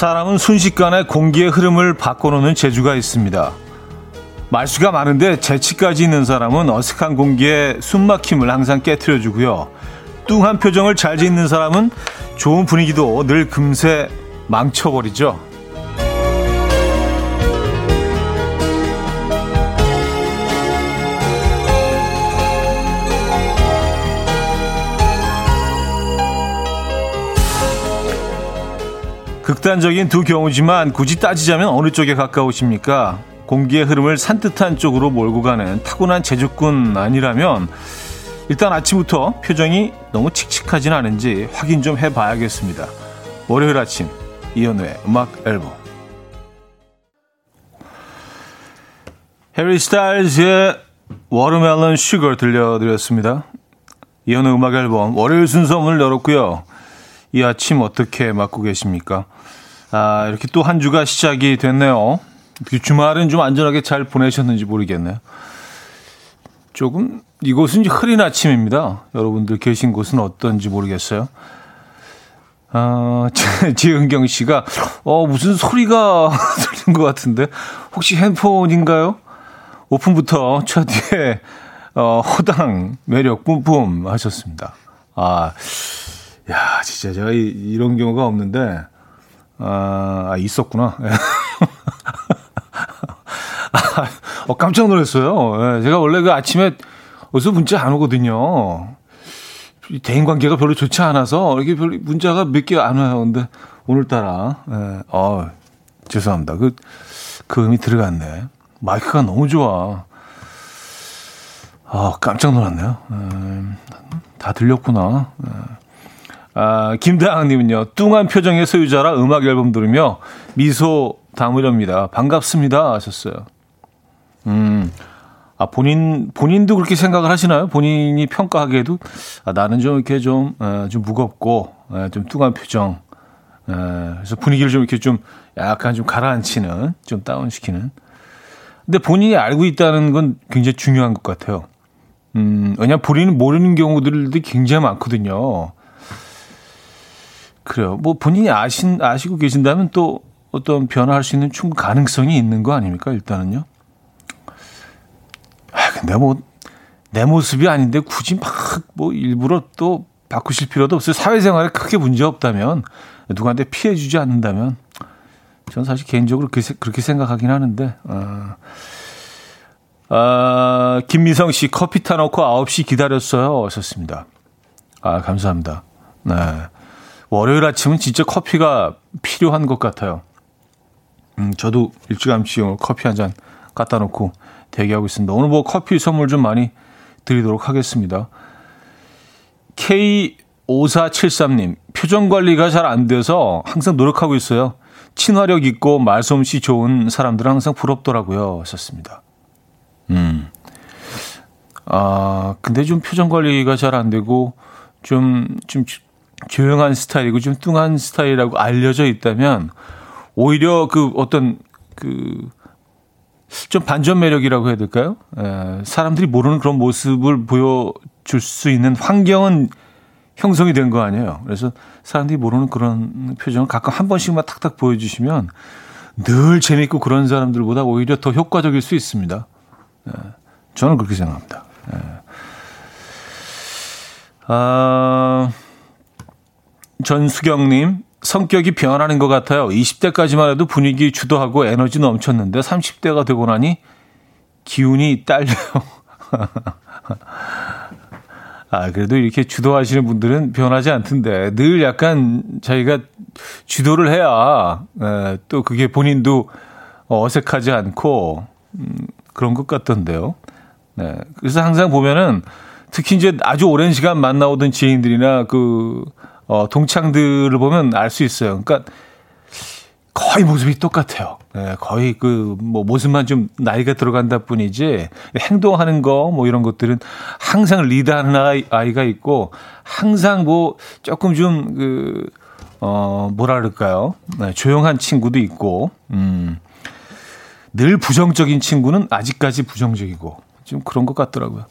사람은 순식간에 공기의 흐름을 바꿔놓는 재주가 있습니다. 말수가 많은데 재치까지 있는 사람은 어색한 공기에 숨막힘을 항상 깨트려주고요. 뚱한 표정을 잘 짓는 사람은 좋은 분위기도 늘 금세 망쳐버리죠. 극단적인 두 경우지만 굳이 따지자면 어느 쪽에 가까우십니까? 공기의 흐름을 산뜻한 쪽으로 몰고 가는 타고난 재주꾼 아니라면 일단 아침부터 표정이 너무 칙칙하진 않은지 확인 좀 해봐야겠습니다. 월요일 아침 이현우의 음악 앨범 해리 스타일즈의 Watermelon Sugar 들려드렸습니다. 이현우 음악 앨범 월요일 순서 문을 열었고요. 이 아침 어떻게 맞고 계십니까? 아, 이렇게 또 한 주가 시작이 됐네요. 주말은 좀 안전하게 잘 보내셨는지 모르겠네요. 조금 이곳은 흐린 아침입니다. 여러분들 계신 곳은 어떤지 모르겠어요. 아, 지은경 씨가 어 무슨 소리가 들린 것 같은데 혹시 핸폰인가요? 오픈부터 첫 뒤에 어, 호당 매력 뿜뿜 하셨습니다. 아, 야 진짜 제가 이, 이런 경우가 없는데 아, 아 있었구나. 어, 깜짝 놀랐어요. 예, 제가 원래 그 아침에 어디서 문자 안 오거든요. 대인 관계가 별로 좋지 않아서 이렇게 별로 문자가 몇 개 안 와요. 근데 오늘따라, 예, 어, 죄송합니다. 그, 그 음이 들어갔네. 마이크가 너무 좋아. 아, 깜짝 놀랐네요. 예, 다 들렸구나. 예. 아, 김다항님은요, 뚱한 표정의 소유자라 음악 앨범 들으며 미소 담으렵니다. 반갑습니다. 하셨어요. 음, 아, 본인, 본인도 그렇게 생각을 하시나요? 본인이 평가하기에도, 아, 나는 좀 이렇게 좀, 에, 좀 무겁고, 에, 좀 뚱한 표정. 에, 그래서 분위기를 좀 이렇게 좀 약간 좀 가라앉히는, 좀 다운시키는. 근데 본인이 알고 있다는 건 굉장히 중요한 것 같아요. 음, 왜냐면 본인은 모르는 경우들도 굉장히 많거든요. 그래요. 뭐 본인이 아신, 아시고 계신다면 또 어떤 변화할 수 있는 충분 가능성이 있는 거 아닙니까? 일단은요. 아, 근데 뭐, 내 모습이 아닌데 굳이 막 뭐 일부러 또 바꾸실 필요도 없어요. 사회생활에 크게 문제 없다면, 누구한테 피해 주지 않는다면, 저는 사실 개인적으로 그렇게, 생각하긴 하는데, 어. 아, 김미성 씨, 커피 타놓고 9시 기다렸어요. 하셨습니다. 아, 감사합니다. 네. 월요일 아침은 진짜 커피가 필요한 것 같아요. 음, 저도 일찌감치 커피 한 잔 갖다 놓고 대기하고 있습니다. 오늘 뭐 커피 선물 좀 많이 드리도록 하겠습니다. K5473님, 표정 관리가 잘 안 돼서 항상 노력하고 있어요. 친화력 있고 말솜씨 좋은 사람들은 항상 부럽더라고요. 하셨습니다. 음. 아, 근데 좀 표정 관리가 잘 안 되고 좀, 좀 조용한 스타일이고 좀 뚱한 스타일이라고 알려져 있다면 오히려 그 어떤 그 좀 반전 매력이라고 해야 될까요? 에, 사람들이 모르는 그런 모습을 보여줄 수 있는 환경은 형성이 된 거 아니에요. 그래서 사람들이 모르는 그런 표정을 가끔 한 번씩만 탁탁 보여주시면 늘 재밌고 그런 사람들보다 오히려 더 효과적일 수 있습니다. 에, 저는 그렇게 생각합니다. 에. 아, 전수경님, 성격이 변하는 것 같아요. 20대까지만 해도 분위기 주도하고 에너지 넘쳤는데 30대가 되고 나니 기운이 딸려요. 아, 그래도 이렇게 주도하시는 분들은 변하지 않던데 늘 약간 자기가 주도를 해야 에, 또 그게 본인도 어색하지 않고 음, 그런 것 같던데요. 네. 그래서 항상 보면은 특히 이제 아주 오랜 시간 만나오던 지인들이나 그 어, 동창들을 보면 알 수 있어요. 그러니까 거의 모습이 똑같아요. 네, 거의 그 뭐 모습만 좀 나이가 들어간다 뿐이지 행동하는 거 뭐 이런 것들은 항상 리드하는 아이, 아이가 있고 항상 뭐 조금 좀그 어, 뭐라 그럴까요? 네, 조용한 친구도 있고, 음, 늘 부정적인 친구는 아직까지 부정적이고, 좀 그런 것 같더라고요.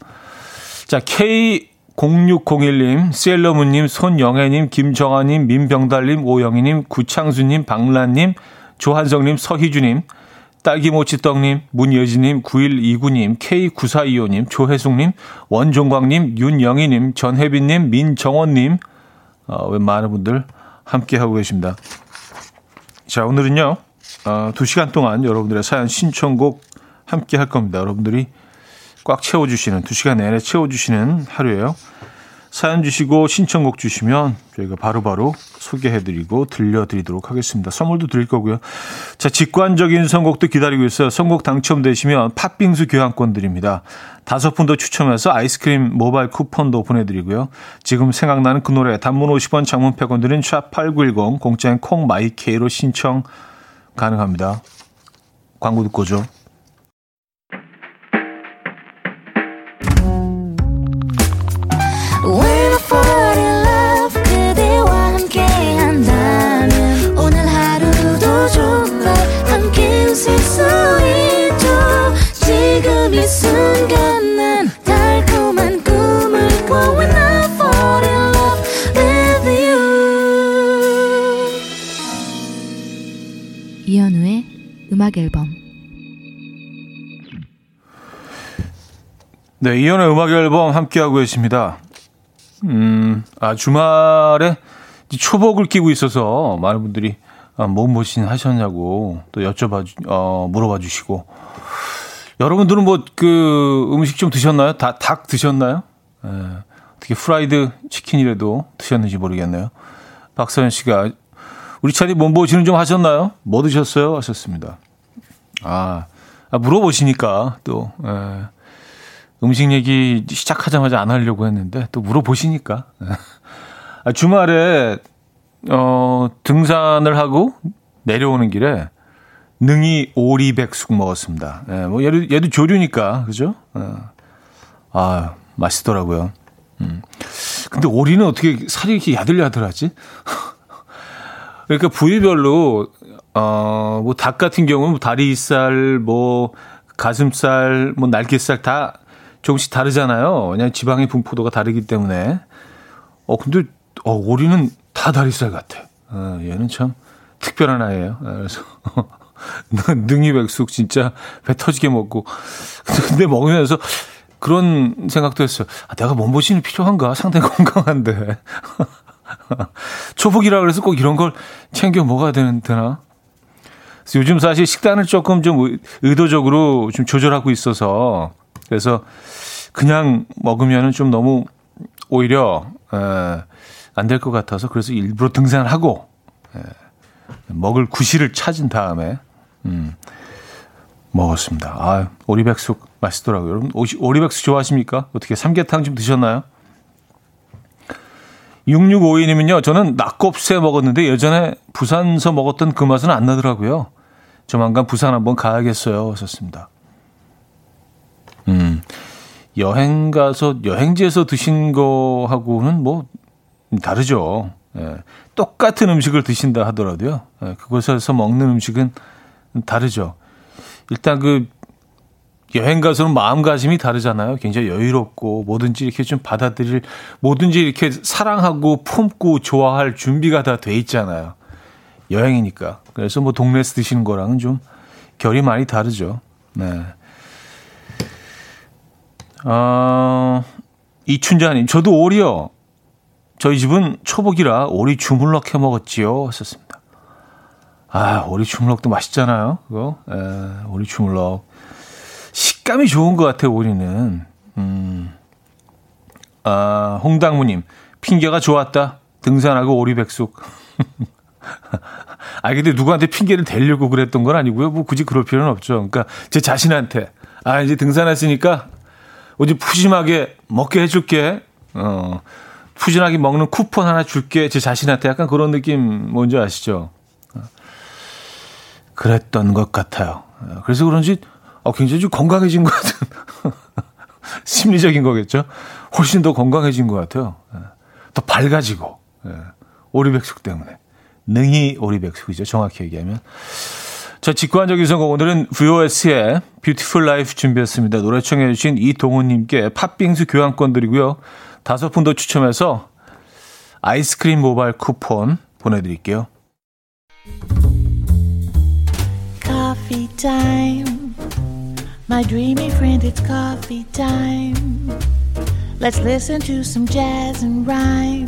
자, K 0601님, 셀러문님, 손영애님, 김정아님, 민병달님, 오영희님, 구창수님, 박란님, 조한성님, 서희주님, 딸기모치떡님, 문여진님, 9129님, K9425님, 조혜숙님, 원종광님, 윤영희님, 전혜빈님, 민정원님, 어, 많은 분들 함께하고 계십니다. 자, 오늘은요, 어, 2시간 동안 여러분들의 사연 신청곡 함께 할 겁니다. 여러분들이 꽉 채워주시는, 2시간 내내 채워주시는 하루예요. 사연 주시고 신청곡 주시면 저희가 바로 바로 소개해드리고 들려드리도록 하겠습니다. 선물도 드릴 거고요. 자, 직관적인 선곡도 기다리고 있어요. 선곡 당첨되시면 팥빙수 교환권 드립니다. 다섯 분 더 추첨해서 아이스크림 모바일 쿠폰도 보내드리고요. 지금 생각나는 그 노래 단문 50원 장문 100원 드는 샵8910 공짜인 콩마이케이로 신청 가능합니다. 광고 듣고 죠 음악 앨범 네, 이연의 음악 앨범 함께하고 계십니다. 음, 아, 주말에 초복을 끼고 있어서 많은 분들이 아, 몸보신 하셨냐고 또 여쭤봐, 주, 어, 물어봐 주시고. 여러분들은 뭐 그 음식 좀 드셨나요? 다, 닭 드셨나요? 예, 어떻게 프라이드 치킨이라도 드셨는지 모르겠네요. 박서연 씨가 우리 차디 몸보신은 좀 하셨나요? 뭐 드셨어요? 하셨습니다. 아, 아 물어보시니까 또 에, 예. 음식 얘기 시작하자마자 안 하려고 했는데 또 물어보시니까 예. 아, 주말에 어, 등산을 하고 내려오는 길에 능이 오리백숙 먹었습니다. 예, 뭐 얘도, 얘도 조류니까 그죠? 예. 아 맛있더라고요. 음. 근데 오리는 어떻게 살이 이렇게 야들야들하지? 그러니까 부위별로 어, 뭐 닭 같은 경우는 뭐 다리살, 뭐 가슴살, 뭐 날개살 다 조금씩 다르잖아요. 왜냐하면 지방의 분포도가 다르기 때문에. 어, 근데, 어, 오리는 다 다리살 같아. 어, 얘는 참 특별한 아이예요. 어, 그래서. 능이 백숙 진짜 배 터지게 먹고. 근데 먹으면서 그런 생각도 했어요. 아, 내가 몸보신이 필요한가? 상당히 건강한데. 초복이라 그래서 꼭 이런 걸 챙겨 먹어야 되는, 되나? 요즘 사실 식단을 조금 좀 의도적으로 좀 조절하고 있어서 그래서 그냥 먹으면은 좀 너무 오히려 안 될 것 같아서 그래서 일부러 등산을 하고 에, 먹을 구실을 찾은 다음에 음, 먹었습니다. 아, 오리백숙 맛있더라고요. 여러분 오리백숙 좋아하십니까? 어떻게 삼계탕 좀 드셨나요? 6652님은요, 저는 낙곱새 먹었는데 예전에 부산서 먹었던 그 맛은 안 나더라고요. 조만간 부산 한번 가야겠어요. 하셨습니다. 음, 여행 가서, 여행지에서 드신 거하고는 뭐, 다르죠. 예, 똑같은 음식을 드신다 하더라도요. 예, 그곳에서 먹는 음식은 다르죠. 일단 그, 여행 가서는 마음가짐이 다르잖아요. 굉장히 여유롭고 뭐든지 이렇게 좀 받아들일 뭐든지 이렇게 사랑하고 품고 좋아할 준비가 다 돼 있잖아요. 여행이니까. 그래서 뭐 동네에서 드시는 거랑은 좀 결이 많이 다르죠. 네. 어, 이춘자님, 저도 오리요. 저희 집은 초복이라 오리 주물럭 해 먹었지요. 하셨습니다. 아, 오리 주물럭도 맛있잖아요. 그거. 에, 오리 주물럭. 식감이 좋은 것 같아요, 오리는. 음. 아, 홍당무님, 핑계가 좋았다. 등산하고 오리백숙. 아, 근데 누구한테 핑계를 대려고 그랬던 건 아니고요. 뭐 굳이 그럴 필요는 없죠. 그러니까 제 자신한테, 아, 이제 등산했으니까 어디 푸짐하게 먹게 해줄게. 어, 푸짐하게 먹는 쿠폰 하나 줄게. 제 자신한테 약간 그런 느낌 뭔지 아시죠? 그랬던 것 같아요. 그래서 그런지 어, 굉장히 좀 건강해진 것 같은 심리적인 거겠죠. 훨씬 더 건강해진 것 같아요. 더 밝아지고 오리백숙 때문에. 능이 오리백숙이죠. 정확히 얘기하면. 자, 직관적인 선곡. 오늘은 VOS의 Beautiful Life 준비했습니다. 노래 청해 주신 이동훈님께 팥빙수 교환권 드리고요. 다섯 분 더 추첨해서 아이스크림 모바일 쿠폰 보내드릴게요. Coffee. My dreamy friend, it's coffee time. Let's listen to some jazz and rhyme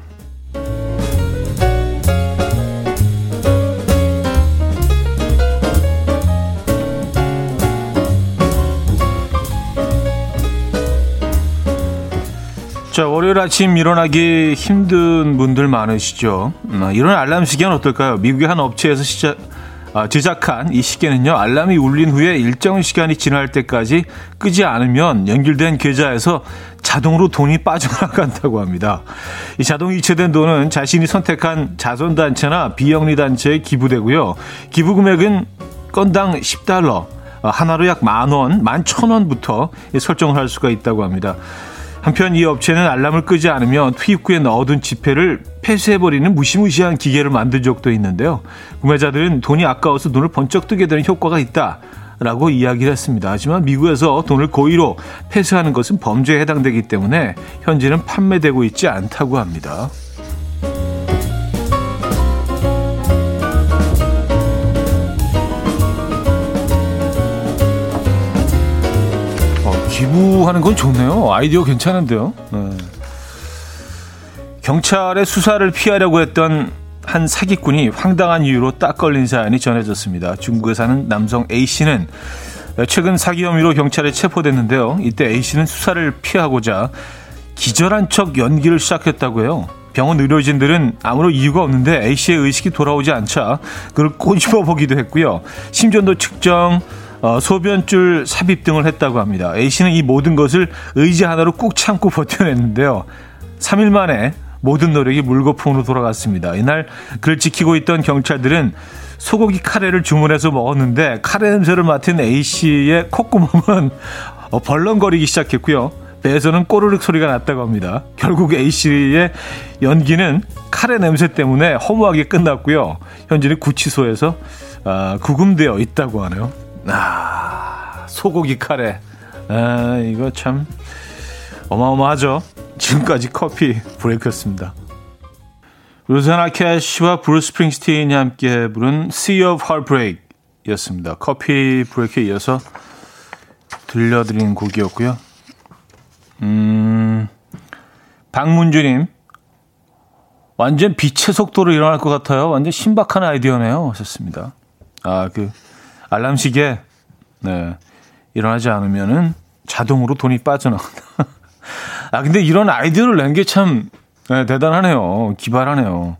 자, 월요일 아침 일어나기 힘든 분들 많으시죠? 음, 이런 알람 시계는 어떨까요? 미국의 한 업체에서 시작, 아, 제작한 이 시계는요, 알람이 울린 후에 일정 시간이 지날 때까지 끄지 않으면 연결된 계좌에서 자동으로 돈이 빠져나간다고 합니다. 이 자동 이체된 돈은 자신이 선택한 자선단체나 비영리단체에 기부되고요. 기부 금액은 건당 10달러, 아, 하나로 약 만 원, 만 천 원부터 설정을 할 수가 있다고 합니다. 한편 이 업체는 알람을 끄지 않으면 투입구에 넣어둔 지폐를 폐쇄해버리는 무시무시한 기계를 만든 적도 있는데요. 구매자들은 돈이 아까워서 눈을 번쩍 뜨게 되는 효과가 있다. 라고 이야기를 했습니다. 하지만 미국에서 돈을 고의로 폐쇄하는 것은 범죄에 해당되기 때문에 현재는 판매되고 있지 않다고 합니다. 기부하는 건 좋네요. 아이디어 괜찮은데요. 네. 경찰의 수사를 피하려고 했던 한 사기꾼이 황당한 이유로 딱 걸린 사연이 전해졌습니다. 중국에 사는 남성 A 씨는 최근 사기 혐의로 경찰에 체포됐는데요. 이때 A 씨는 수사를 피하고자 기절한 척 연기를 시작했다고 해요. 병원 의료진들은 아무런 이유가 없는데 A 씨의 의식이 돌아오지 않자 그를 꼬집어 보기도 했고요. 심전도 측정, 어, 소변줄 삽입 등을 했다고 합니다. A씨는 이 모든 것을 의지 하나로 꾹 참고 버텨냈는데요. 3일 만에 모든 노력이 물거품으로 돌아갔습니다. 이날 그를 지키고 있던 경찰들은 소고기 카레를 주문해서 먹었는데 카레 냄새를 맡은 A씨의 콧구멍은 어, 벌렁거리기 시작했고요. 배에서는 꼬르륵 소리가 났다고 합니다. 결국 A씨의 연기는 카레 냄새 때문에 허무하게 끝났고요. 현재는 구치소에서 아, 구금되어 있다고 하네요. 아, 소고기 카레. 아, 이거 참 어마어마하죠. 지금까지 coffee break였습니다. 로잔 캐시와 브루스 스프링스틴이 함께 부른 Sea of Heartbreak 였습니다. coffee break에 이어서 들려드린 곡이었고요. 음, 박문주님, 완전 빛의 속도로 일어날 것 같아요. 완전 신박한 아이디어네요. 하셨습니다. 아, 그, 알람 시계 네. 일어나지 않으면은 자동으로 돈이 빠져나간다. 아 근데 이런 아이디어를 낸 게참 네, 대단하네요. 기발하네요.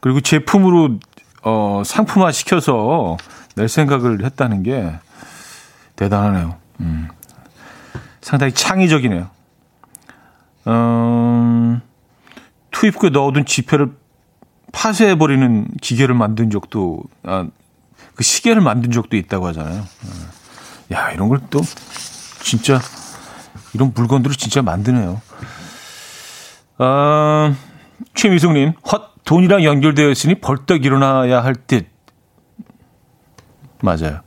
그리고 제품으로 어, 상품화 시켜서 낼 생각을 했다는 게 대단하네요. 음. 상당히 창의적이네요. 음, 투입구에 넣어둔 지폐를 파쇄해버리는 기계를 만든 적도 아, 그 시계를 만든 적도 있다고 하잖아요. 어. 야, 이런 걸 또 진짜 이런 물건들을 진짜 만드네요. 어, 최미숙님, 헛 돈이랑 연결되어 있으니 벌떡 일어나야 할 듯. 맞아요.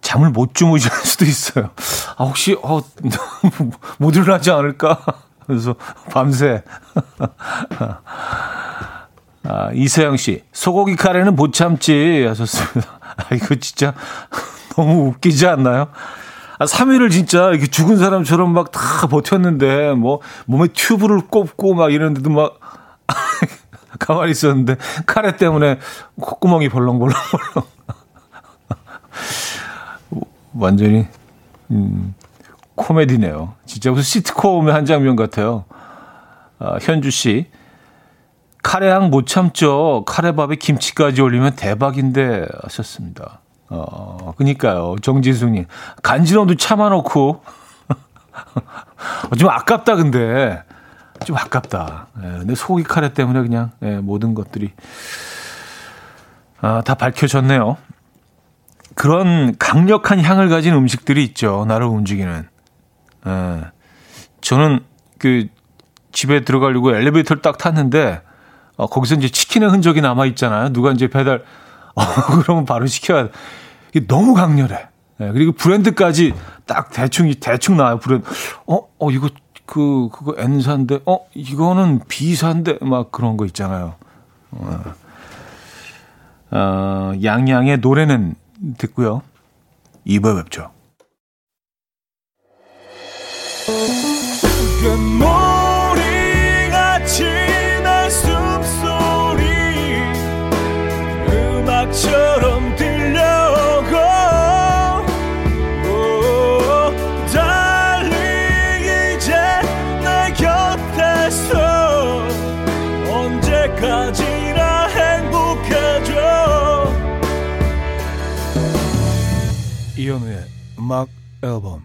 잠을 못 주무실 수도 있어요. 아, 혹시, 어, 못 일어나지 않을까? 그래서 밤새. 아, 이세영 씨, 소고기 카레는 못 참지 하셨습니다. 아, 이거 진짜 너무 웃기지 않나요? 아, 3일을 진짜 이렇게 죽은 사람처럼 막 다 버텼는데, 뭐, 몸에 튜브를 꼽고 막 이러는데도 막, 가만히 있었는데, 카레 때문에 콧구멍이 벌렁벌렁벌렁. 완전히, 음, 코미디네요. 진짜 무슨 시트콤의 한 장면 같아요. 아, 현주 씨. 카레향 못 참죠. 카레밥에 김치까지 올리면 대박인데 하셨습니다. 어, 그니까요. 정지수님. 간지럼도 참아놓고. 좀 아깝다, 근데. 좀 아깝다. 예, 근데 소고기 카레 때문에 그냥, 예, 모든 것들이. 아, 다 밝혀졌네요. 그런 강력한 향을 가진 음식들이 있죠. 나를 움직이는. 예. 저는 그 집에 들어가려고 엘리베이터를 딱 탔는데 어, 거기서 이제 치킨의 흔적이 남아 있잖아요. 누가 이제 배달 어, 그러면 바로 시켜야 돼. 이게 너무 강렬해. 네, 그리고 브랜드까지 딱 대충 대충 나와요. 브랜드. 어, 어 이거 그 그거 N사인데 어 이거는 B사인데 막 그런 거 있잖아요. 어, 어 양양의 노래는 듣고요. 2부에 뵙죠. 음악 앨범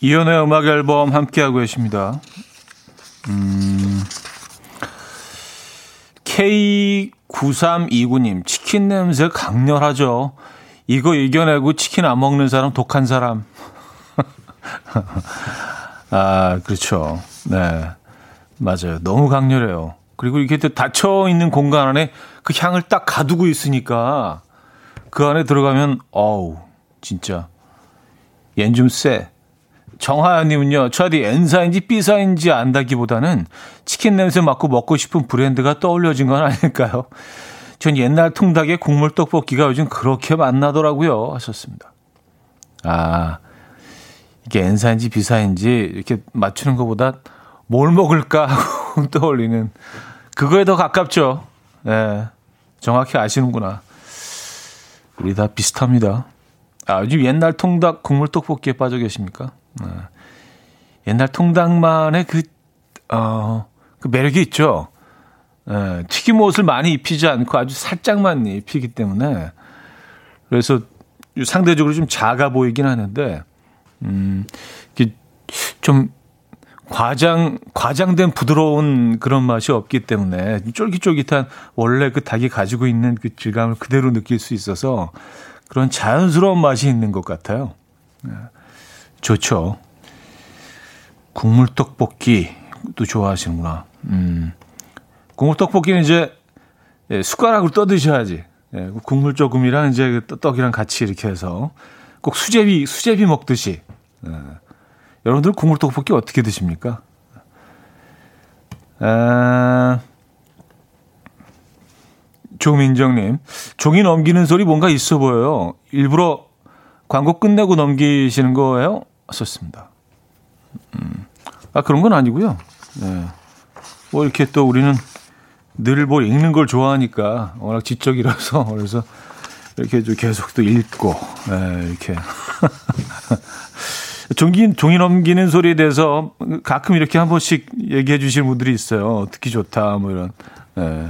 이현우의 음악 앨범 함께하고 계십니다. 음, K9329님, 치킨 냄새 강렬하죠. 이거 이겨내고 치킨 안 먹는 사람 독한 사람. 아, 그렇죠. 네. 맞아요. 너무 강렬해요. 그리고 이렇게 닫혀 있는 공간 안에 그 향을 딱 가두고 있으니까 그 안에 들어가면 어우 진짜 얜 좀 쎄. 정하연님은요, 차디 N사인지 B사인지 안다기보다는 치킨 냄새 맡고 먹고 싶은 브랜드가 떠올려진 건 아닐까요? 전 옛날 통닭의 국물 떡볶이가 요즘 그렇게 맛나더라고요. 하셨습니다. 아, 이게 N사인지 B사인지 이렇게 맞추는 것보다 뭘 먹을까 하고 떠올리는 그거에 더 가깝죠. 네. 정확히 아시는구나. 우리 다 비슷합니다. 아, 요즘 옛날 통닭 국물 떡볶이에 빠져 계십니까? 네. 옛날 통닭만의 그, 어, 그 매력이 있죠. 네. 튀김옷을 많이 입히지 않고 아주 살짝만 입히기 때문에 그래서 상대적으로 좀 작아 보이긴 하는데, 음, 좀 과장 과장된 부드러운 그런 맛이 없기 때문에 쫄깃쫄깃한 원래 그 닭이 가지고 있는 그 질감을 그대로 느낄 수 있어서 그런 자연스러운 맛이 있는 것 같아요. 네. 좋죠. 국물 떡볶이도 좋아하시는구나. 음. 국물 떡볶이는 이제 예, 숟가락으로 떠 드셔야지. 예, 국물 조금이랑 이제 그 떡이랑 같이 이렇게 해서 꼭 수제비 수제비 먹듯이. 예. 여러분들 국물 떡볶이 어떻게 드십니까? 아, 조민정님, 종이 넘기는 소리 뭔가 있어 보여요. 일부러 광고 끝내고 넘기시는 거예요? 썼습니다. 음, 아, 그런 건 아니고요. 네. 뭐 이렇게 또 우리는 늘뭐 읽는 걸 좋아하니까 워낙 지적이라서 그래서 이렇게 좀 계속 또 읽고 네, 이렇게 종이, 종이 넘기는 소리에 대해서 가끔 이렇게 한 번씩 얘기해 주시는 분들이 있어요. 듣기 좋다, 뭐 이런. 네.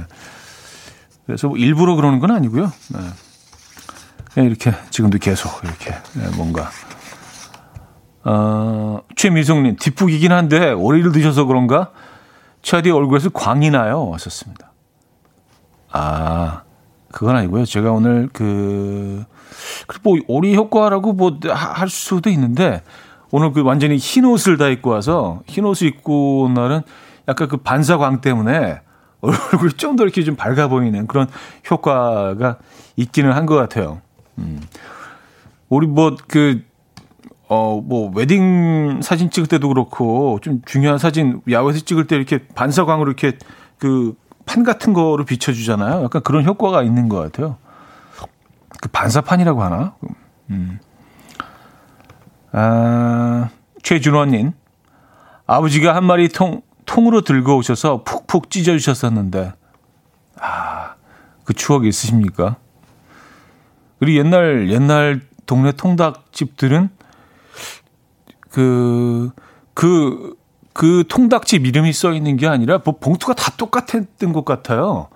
그래서 뭐 일부러 그러는 건 아니고요. 네. 그냥 이렇게 지금도 계속 이렇게 네, 뭔가. 어, 최미성님, 뒷북이긴 한데 오리를 드셔서 그런가? 최디 얼굴에서 광이 나요. 왔었습니다. 아, 그건 아니고요. 제가 오늘 그, 뭐, 오리 효과라고 뭐 할 수도 있는데, 오늘 그 완전히 흰 옷을 다 입고 와서 흰 옷을 입고 온 날은 약간 그 반사광 때문에 얼굴이 좀 더 이렇게 좀 밝아 보이는 그런 효과가 있기는 한 것 같아요. 음. 우리 뭐 그, 어, 뭐, 웨딩 사진 찍을 때도 그렇고, 좀 중요한 사진, 야외에서 찍을 때 이렇게 반사광으로 이렇게 그 판 같은 거로 비춰주잖아요. 약간 그런 효과가 있는 것 같아요. 그 반사판이라고 하나? 음. 아, 최준원님. 아버지가 한 마리 통, 통으로 들고 오셔서 푹푹 찢어주셨었는데, 아, 그 추억이 있으십니까? 우리 옛날, 옛날 동네 통닭집들은 그, 그, 그 통닭집 이름이 써 있는 게 아니라 뭐 봉투가 다 똑같았던 것 같아요.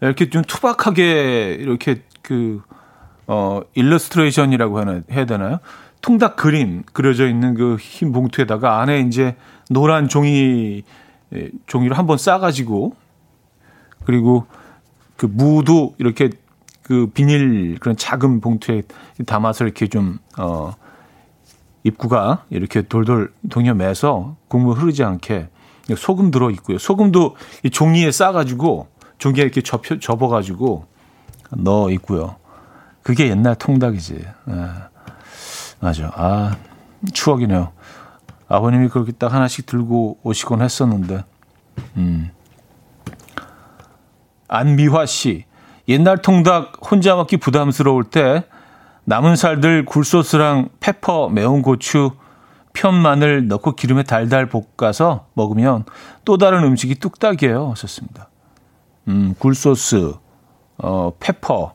이렇게 좀 투박하게 이렇게 그, 어, 일러스트레이션이라고 하나, 해야 되나요? 통닭 그림 그려져 있는 그 흰 봉투에다가 안에 이제 노란 종이 종이를 한번 싸가지고 그리고 그 무도 이렇게 그 비닐 그런 작은 봉투에 담아서 이렇게 좀 어 입구가 이렇게 돌돌 동여매서 국물 흐르지 않게 소금 들어 있고요. 소금도 이 종이에 싸가지고 종이에 이렇게 접혀, 접어가지고 넣어 있고요. 그게 옛날 통닭이지. 네. 맞아. 아 추억이네요. 아버님이 그렇게 딱 하나씩 들고 오시곤 했었는데. 음. 안미화 씨. 옛날 통닭 혼자 먹기 부담스러울 때 남은 살들 굴소스랑 페퍼, 매운 고추, 편 마늘 넣고 기름에 달달 볶아서 먹으면 또 다른 음식이 뚝딱이에요. 하셨습니다. 음, 굴소스, 어, 페퍼,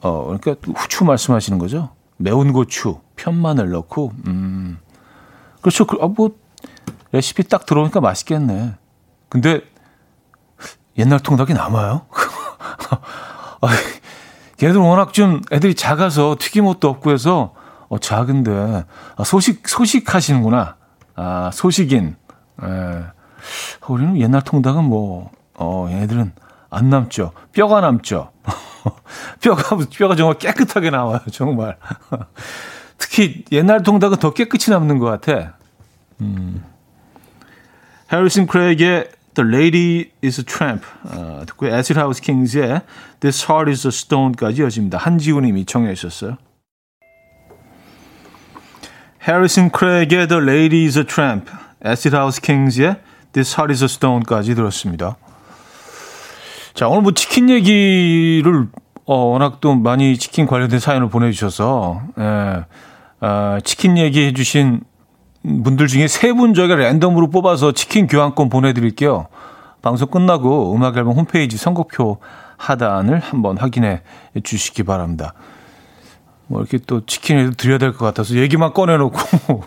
어, 그러니까 후추 말씀하시는 거죠? 매운 고추, 편 마늘 넣고, 음. 그렇죠. 그, 아, 뭐, 레시피 딱 들어오니까 맛있겠네. 근데, 옛날 통닭이 남아요? 아, 걔들 워낙 좀 애들이 작아서 튀김옷도 없고 해서 어, 작은데 아, 소식 소식 하시는구나. 아 소식인. 에. 예. 우리는 옛날 통닭은 뭐 어, 얘네들은 안 남죠. 뼈가 남죠. 뼈가 뼈가 정말 깨끗하게 나와요. 정말. 특히 옛날 통닭은 더 깨끗이 남는 것 같아. 음. 해리슨 크레이의 The Lady is a Tramp 어, 듣고 Acid House Kings의 This Heart is a Stone까지 이어집니다. 한지훈님이 청해 주셨어요. 해리슨 크레이의 The Lady is a Tramp, Acid House Kings의 This Heart is a Stone까지 들었습니다. 자, 오늘 뭐 치킨 얘기를 어, 워낙 또 많이 치킨 관련된 사연을 보내주셔서 예, 어, 치킨 얘기 해 주신 분들 중에 세 분 저희가 랜덤으로 뽑아서 치킨 교환권 보내드릴게요. 방송 끝나고 음악 앨범 홈페이지 선곡표 하단을 한번 확인해 주시기 바랍니다. 뭐 이렇게 또 치킨을 드려야 될 것 같아서 얘기만 꺼내놓고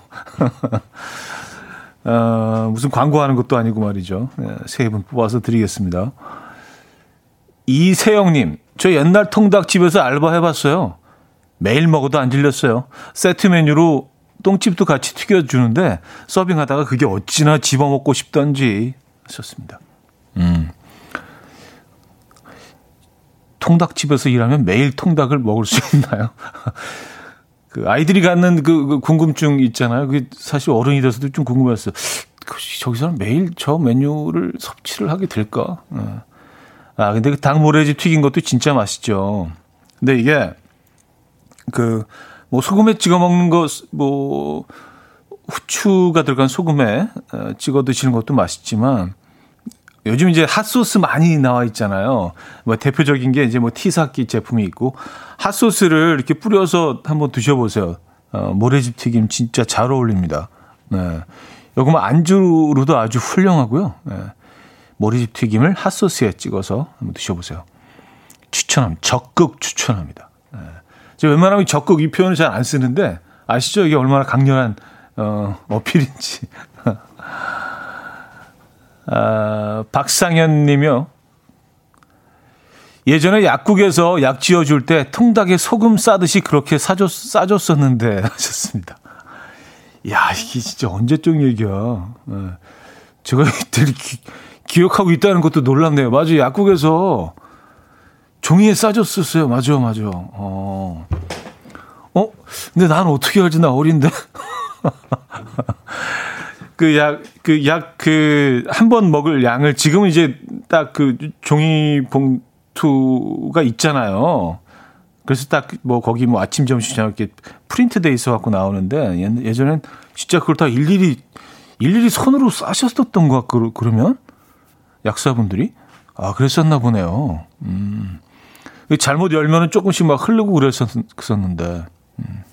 어, 무슨 광고하는 것도 아니고 말이죠. 네, 세분 뽑아서 드리겠습니다. 이세영님, 저 옛날 통닭집에서 알바 해봤어요. 매일 먹어도 안 질렸어요. 세트 메뉴로 똥집도 같이 튀겨주는데 서빙하다가 그게 어찌나 집어먹고 싶던지 하셨습니다. 음. 통닭집에서 일하면 매일 통닭을 먹을 수 있나요? 그 아이들이 갖는 그, 그 궁금증 있잖아요. 그게 사실 어른이 돼서도 좀 궁금했어요. 저기서는 매일 저 메뉴를 섭취를 하게 될까? 네. 아, 근데 그 닭 모래집 튀긴 것도 진짜 맛있죠. 근데 이게 그 뭐 소금에 찍어 먹는 거 뭐 후추가 들어간 소금에 어, 찍어 드시는 것도 맛있지만 요즘 이제 핫소스 많이 나와 있잖아요. 뭐 대표적인 게 이제 뭐 티사키 제품이 있고 핫소스를 이렇게 뿌려서 한번 드셔보세요. 어, 모래집 튀김 진짜 잘 어울립니다. 네. 요거 뭐 안주로도 아주 훌륭하고요. 네. 모래집 튀김을 핫소스에 찍어서 한번 드셔보세요. 추천합니다. 적극 추천합니다. 네. 제가 웬만하면 적극 이 표현을 잘 안 쓰는데 아시죠? 이게 얼마나 강렬한 어, 어필인지. 아, 박상현 님이요. 예전에 약국에서 약 지어줄 때 통닭에 소금 싸듯이 그렇게 사줬, 싸줬었는데 하셨습니다. 야, 이게 진짜 언제적 얘기야. 네. 제가 이때를 기, 억하고 있다는 것도 놀랍네요. 맞아요. 약국에서 종이에 싸줬었어요. 맞아, 맞아. 어. 어? 근데 난 어떻게 알지? 나 어린데. 그 약, 그 약, 그, 한 번 먹을 양을 지금은 이제 딱 그 종이 봉투가 있잖아요. 그래서 딱 뭐 거기 뭐 아침, 점심, 저녁 이렇게 프린트 돼 있어 갖고 나오는데 예전엔 진짜 그걸 다 일일이, 일일이 손으로 싸셨었던 것 같고 그러면 약사분들이 아, 그랬었나 보네요. 음. 잘못 열면은 조금씩 막 흐르고 그랬었는데. 음.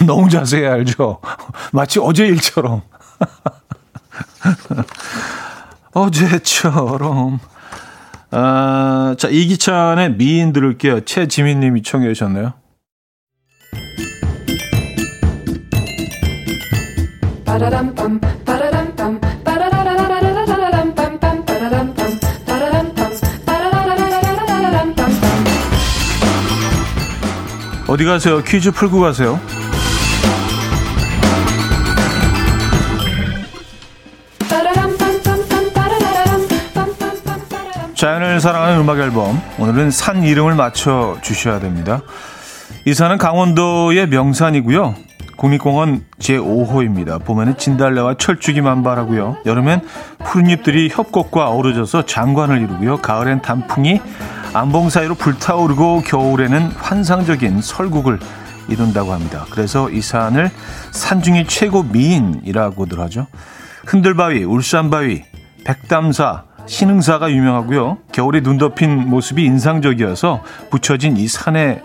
너무 자세히 알죠? 마치 어제 일처럼. 어제처럼. 아, 자, 이기찬의 미인 들을게요. 최지민 님이 청해 주셨네요. 어디 가세요? 퀴즈 풀고 가세요. 자연을 사랑하는 음악 앨범. 오늘은 산 이름을 맞춰 주셔야 됩니다. 이 산은 강원도의 명산이고요. 국립공원 제5호입니다. 봄에는 진달래와 철쭉이 만발하고요. 여름엔 푸른 잎들이 협곡과 어우러져서 장관을 이루고요. 가을엔 단풍이 안봉 사이로 불타오르고 겨울에는 환상적인 설국을 이룬다고 합니다. 그래서 이 산을 산 중에 최고 미인이라고들 하죠. 흔들바위, 울산바위, 백담사, 신흥사가 유명하고요. 겨울에 눈 덮인 모습이 인상적이어서 붙여진 이 산의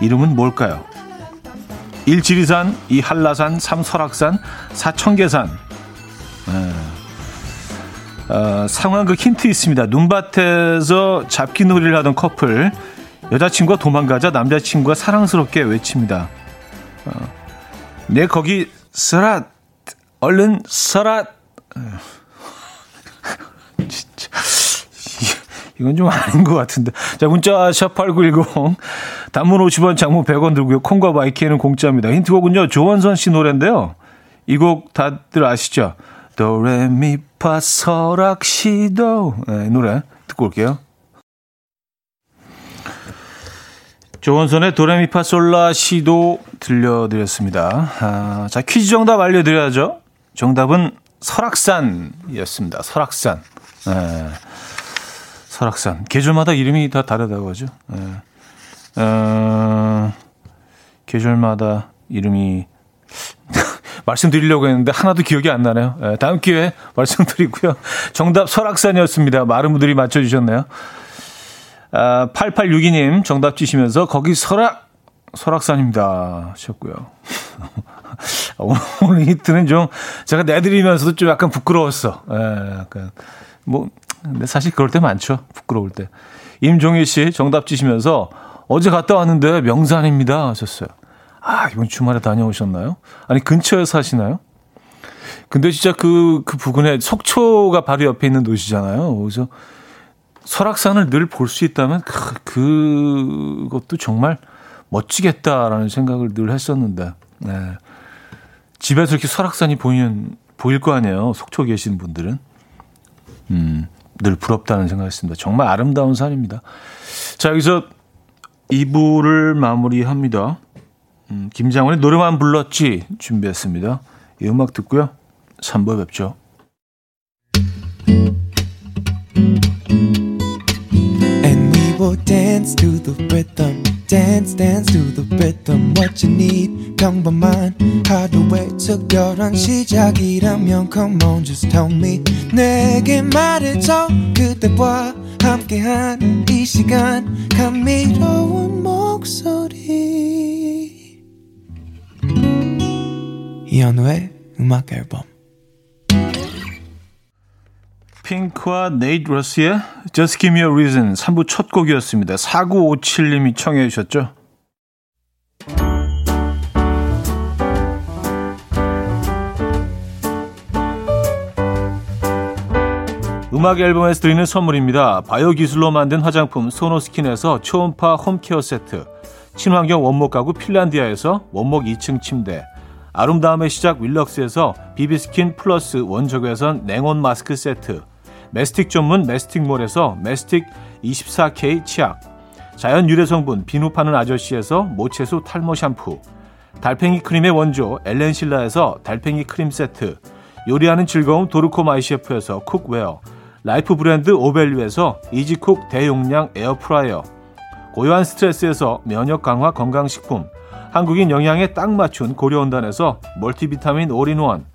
이름은 뭘까요? 1 지리산, 2 한라산, 3 설악산, 4 청계산. 네. 어, 상황극 힌트 있습니다. 눈밭에서 잡기 놀이를 하던 커플. 여자친구가 도망가자 남자친구가 사랑스럽게 외칩니다. 어, 내 거기 서랏 얼른 서랏 진짜 이건 좀 아닌 것 같은데. 자, 문자 샵8910 단문 50원, 장문 100원 들고요. 콩과 마이키에는 공짜입니다. 힌트곡은요. 조원선 씨 노래인데요. 이 곡 다들 아시죠? 도레미 파 설악 시도 네, 이 노래 듣고 올게요. 조원선의 도레미파 솔라 시도 들려드렸습니다. 아, 자, 퀴즈 정답 알려드려야죠. 정답은 설악산이었습니다. 설악산. 네. 설악산. 계절마다 이름이 다 다르다고 하죠. 네. 어, 계절마다 이름이 말씀드리려고 했는데 하나도 기억이 안 나네요. 네, 다음 기회에 말씀드리고요. 정답 설악산이었습니다. 많은 분들이 맞춰주셨네요. 아, 8862님 정답 주시면서 거기 설악 설악산입니다 하셨고요. 오늘 히트는 좀 제가 내드리면서도 좀 약간 부끄러웠어. 예, 약간 뭐 근데 사실 그럴 때 많죠. 부끄러울 때. 임종희 씨 정답 주시면서 어제 갔다 왔는데 명산입니다 하셨어요. 아 이번 주말에 다녀오셨나요? 아니 근처에 사시나요? 근데 진짜 그, 그 부근에 속초가 바로 옆에 있는 도시잖아요. 그래서 설악산을 늘 볼 수 있다면 그, 그것도 정말 멋지겠다라는 생각을 늘 했었는데, 네. 집에서 이렇게 설악산이 보이는, 보일 거 아니에요. 속초 계신 분들은. 음, 늘 부럽다는 생각을 했습니다. 정말 아름다운 산입니다. 자, 여기서 2부를 마무리합니다. 음, 김장훈의 노래만 불렀지 준비했습니다. 이 음악 듣고요. 3부 뵙죠. 시작이라면 Come on, just tell me. 내게 말해줘. 그대와 함께한 이 시간. 감미 이현우의 음악 앨범. 핑크와 네이트 러스의 Just Give Me a Reason 3부 첫 곡이었습니다. 4957님이 청해 주셨죠. 음악 앨범에서 드리는 선물입니다. 바이오 기술로 만든 화장품 소노스킨에서 초음파 홈케어 세트, 친환경 원목 가구 핀란디아에서 원목 2층 침대, 아름다움의 시작 윌럭스에서 비비스킨 플러스 원적외선 냉온 마스크 세트, 매스틱 전문 매스틱몰에서 매스틱 24K 치약, 자연 유래 성분 비누 파는 아저씨에서 모체수 탈모 샴푸, 달팽이 크림의 원조 엘렌실라에서 달팽이 크림 세트, 요리하는 즐거움 도르코 마이셰프에서 cookware, 라이프 브랜드 오벨류에서 이지쿡 대용량 에어프라이어, 고요한 스트레스에서 면역 강화 건강식품, 한국인 영양에 딱 맞춘 고려은단에서 멀티비타민 올인원,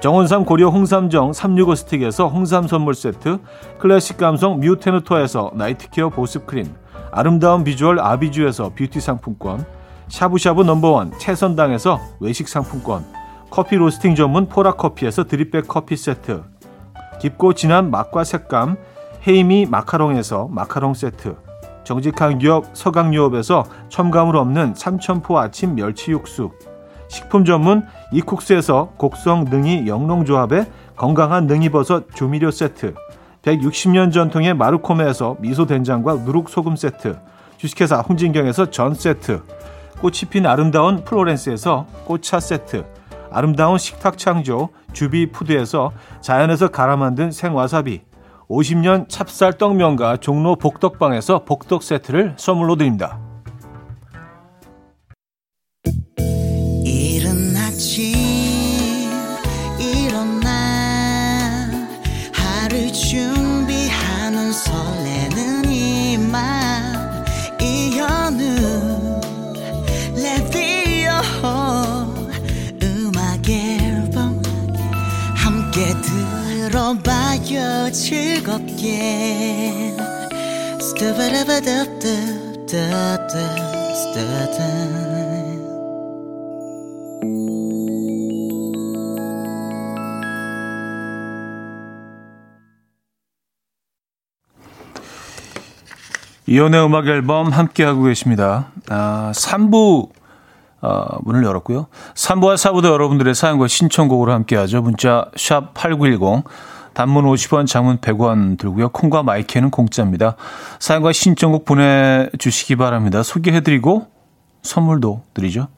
정원삼 고려 홍삼정 365 스틱에서 홍삼 선물 세트, 클래식 감성 뮤테누토에서 night care 보습크림, 아름다운 비주얼 아비주에서 뷰티 상품권, 샤브샤브 number one 채선당에서 외식 상품권, 커피 로스팅 전문 포라커피에서 drip bag 커피 세트, 깊고 진한 맛과 색감 헤이미 마카롱에서 마카롱 세트, 정직한 기업 서강유업에서 첨가물 없는 삼천포 아침 멸치 육수, 식품 전문 이쿡스에서 곡성 능이 영농조합의 건강한 능이버섯 조미료 세트. 160년 전통의 마르코메에서 미소된장과 누룩소금 세트. 주식회사 홍진경에서 전 세트. 꽃이 핀 아름다운 플로렌스에서 꽃차 세트. 아름다운 식탁 창조 주비푸드에서 자연에서 갈아 만든 생와사비 50년 찹쌀 떡면가 종로 복덕방에서 복덕 세트를 선물로 드립니다. 들어봐 즐겁게 이혼의 음악 앨범 함께하고 계십니다. 아, 3부 어, 문을 열었고요. 3부와 4부도 여러분들의 사연과 신청곡으로 함께하죠. 문자 샵 8910 단문 50원, 장문 100원 들고요. 콩과 마이크는 공짜입니다. 사연과 신청곡 보내주시기 바랍니다. 소개해드리고 선물도 드리죠.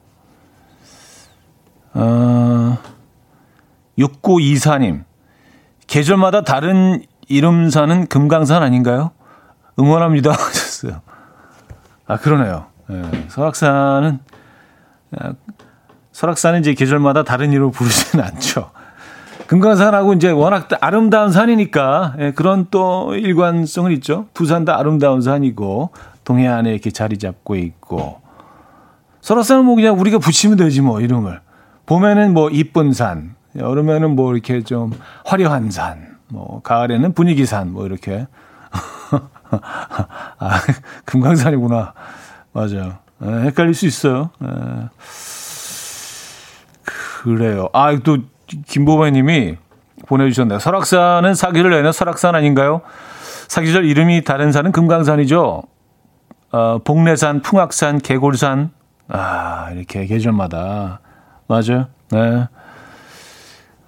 어, 6924님. 계절마다 다른 이름 사는 금강산 아닌가요? 응원합니다. 하셨어요. 아, 그러네요. 네, 설악산은, 아, 설악산은 이제 계절마다 다른 이름으로 부르지는 않죠. 금강산하고 이제 워낙 아름다운 산이니까 예, 그런 또 일관성은 있죠. 부산도 아름다운 산이고 동해안에 이렇게 자리 잡고 있고 설악산은 뭐 그냥 우리가 붙이면 되지 뭐 이름을 봄에는 뭐 이쁜 산, 여름에는 뭐 이렇게 좀 화려한 산, 뭐 가을에는 분위기 산, 뭐 이렇게 아, 금강산이구나. 맞아요. 에, 예, 헷갈릴 수 있어요. 에. 예. 그래요. 아, 또, 김보배 님이 보내주셨네요. 설악산은 사기를 내는 설악산 아닌가요? 사기절 이름이 다른 산은 금강산이죠. 어, 복례산, 풍악산, 개골산. 아, 이렇게 계절마다. 맞아요. 네.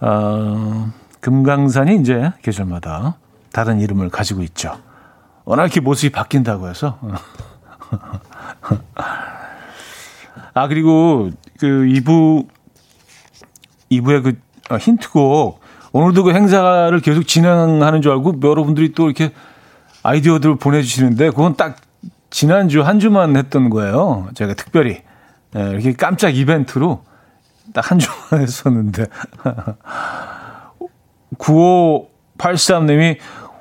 어, 금강산이 이제 계절마다 다른 이름을 가지고 있죠. 워낙 이렇게 모습이 바뀐다고 해서. 아, 그리고 그 2부, 2부의 그 어, 힌트곡, 오늘도 그 행사를 계속 진행하는 줄 알고 여러분들이 또 이렇게 아이디어들을 보내주시는데 그건 딱 지난주 한 주만 했던 거예요. 제가 특별히. 네, 이렇게 깜짝 이벤트로 딱 한 주만 했었는데. 9583님이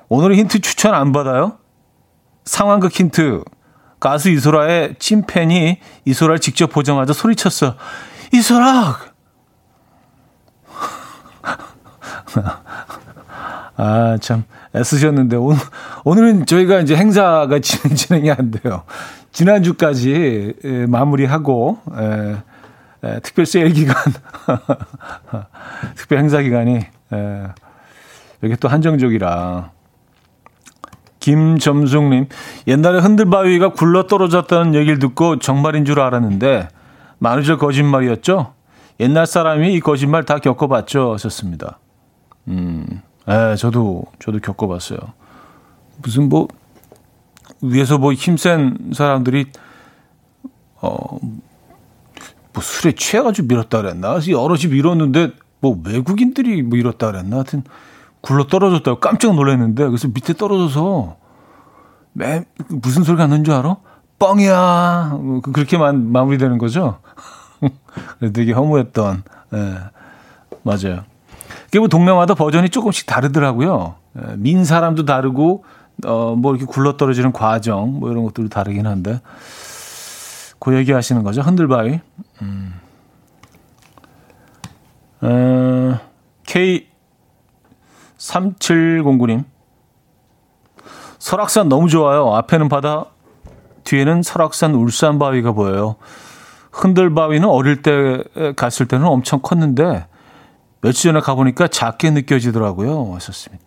오늘 힌트 추천 안 받아요? 상황극 힌트. 가수 이소라의 찐팬이 이소라를 직접 보자마자 소리쳤어. 이소라! 아, 참, 애쓰셨는데, 오늘, 오늘은 저희가 이제 행사가 진행이 안 돼요. 지난주까지 에, 마무리하고, 에, 에, 특별 세일 기간, 특별 행사 기간이, 에, 이게 또 한정적이라, 김점숙님, 옛날에 흔들바위가 굴러 떨어졌다는 얘기를 듣고 정말인 줄 알았는데, 만우절 거짓말이었죠? 옛날 사람이 이 거짓말 다 겪어봤죠? 하셨습니다. 음, 예, 저도, 저도 겪어봤어요. 무슨 뭐, 위에서 뭐 힘센 사람들이, 어, 뭐 술에 취해가지고 밀었다 그랬나? 여럿이 밀었는데, 뭐 외국인들이 뭐 이렇다 그랬나? 하여튼, 굴러 떨어졌다고 깜짝 놀랐는데 그래서 밑에 떨어져서 매 무슨 소리가 나는 줄 알아? 뻥이야. 뭐 그렇게만 마무리되는 거죠. 되게 허무했던. 예. 맞아요. 뭐 동네마다 버전이 조금씩 다르더라고요. 예, 민 사람도 다르고 어 뭐 이렇게 굴러 떨어지는 과정 뭐 이런 것들도 다르긴 한데 그 얘기 하시는 거죠. 흔들바위. 음. 어, K 3709님. 설악산 너무 좋아요. 앞에는 바다, 뒤에는 설악산 울산 바위가 보여요. 흔들 바위는 어릴 때 갔을 때는 엄청 컸는데 며칠 전에 가보니까 작게 느껴지더라고요. 왔었습니다.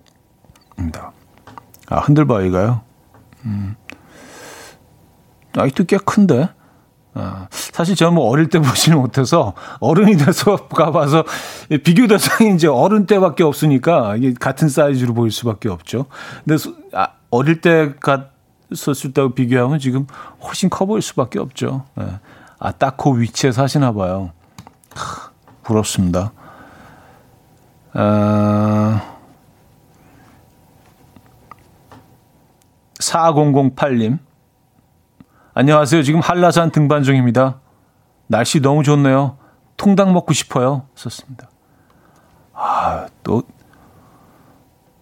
아, 흔들 바위가요? 음. 아직도 꽤 큰데? 아, 사실 저는 뭐 어릴 때 보지는 못해서 어른이 돼서 가봐서 비교 대상이 이제 어른 때밖에 없으니까 이게 같은 사이즈로 보일 수밖에 없죠. 근데 아, 어릴 때 갔었을 때하고 비교하면 지금 훨씬 커 보일 수밖에 없죠. 네. 아, 딱 그 위치에 사시나 봐요. 하, 부럽습니다. 아, 4008님. 안녕하세요. 지금 한라산 등반 중입니다. 날씨 너무 좋네요. 통닭 먹고 싶어요. 썼습니다. 아, 또,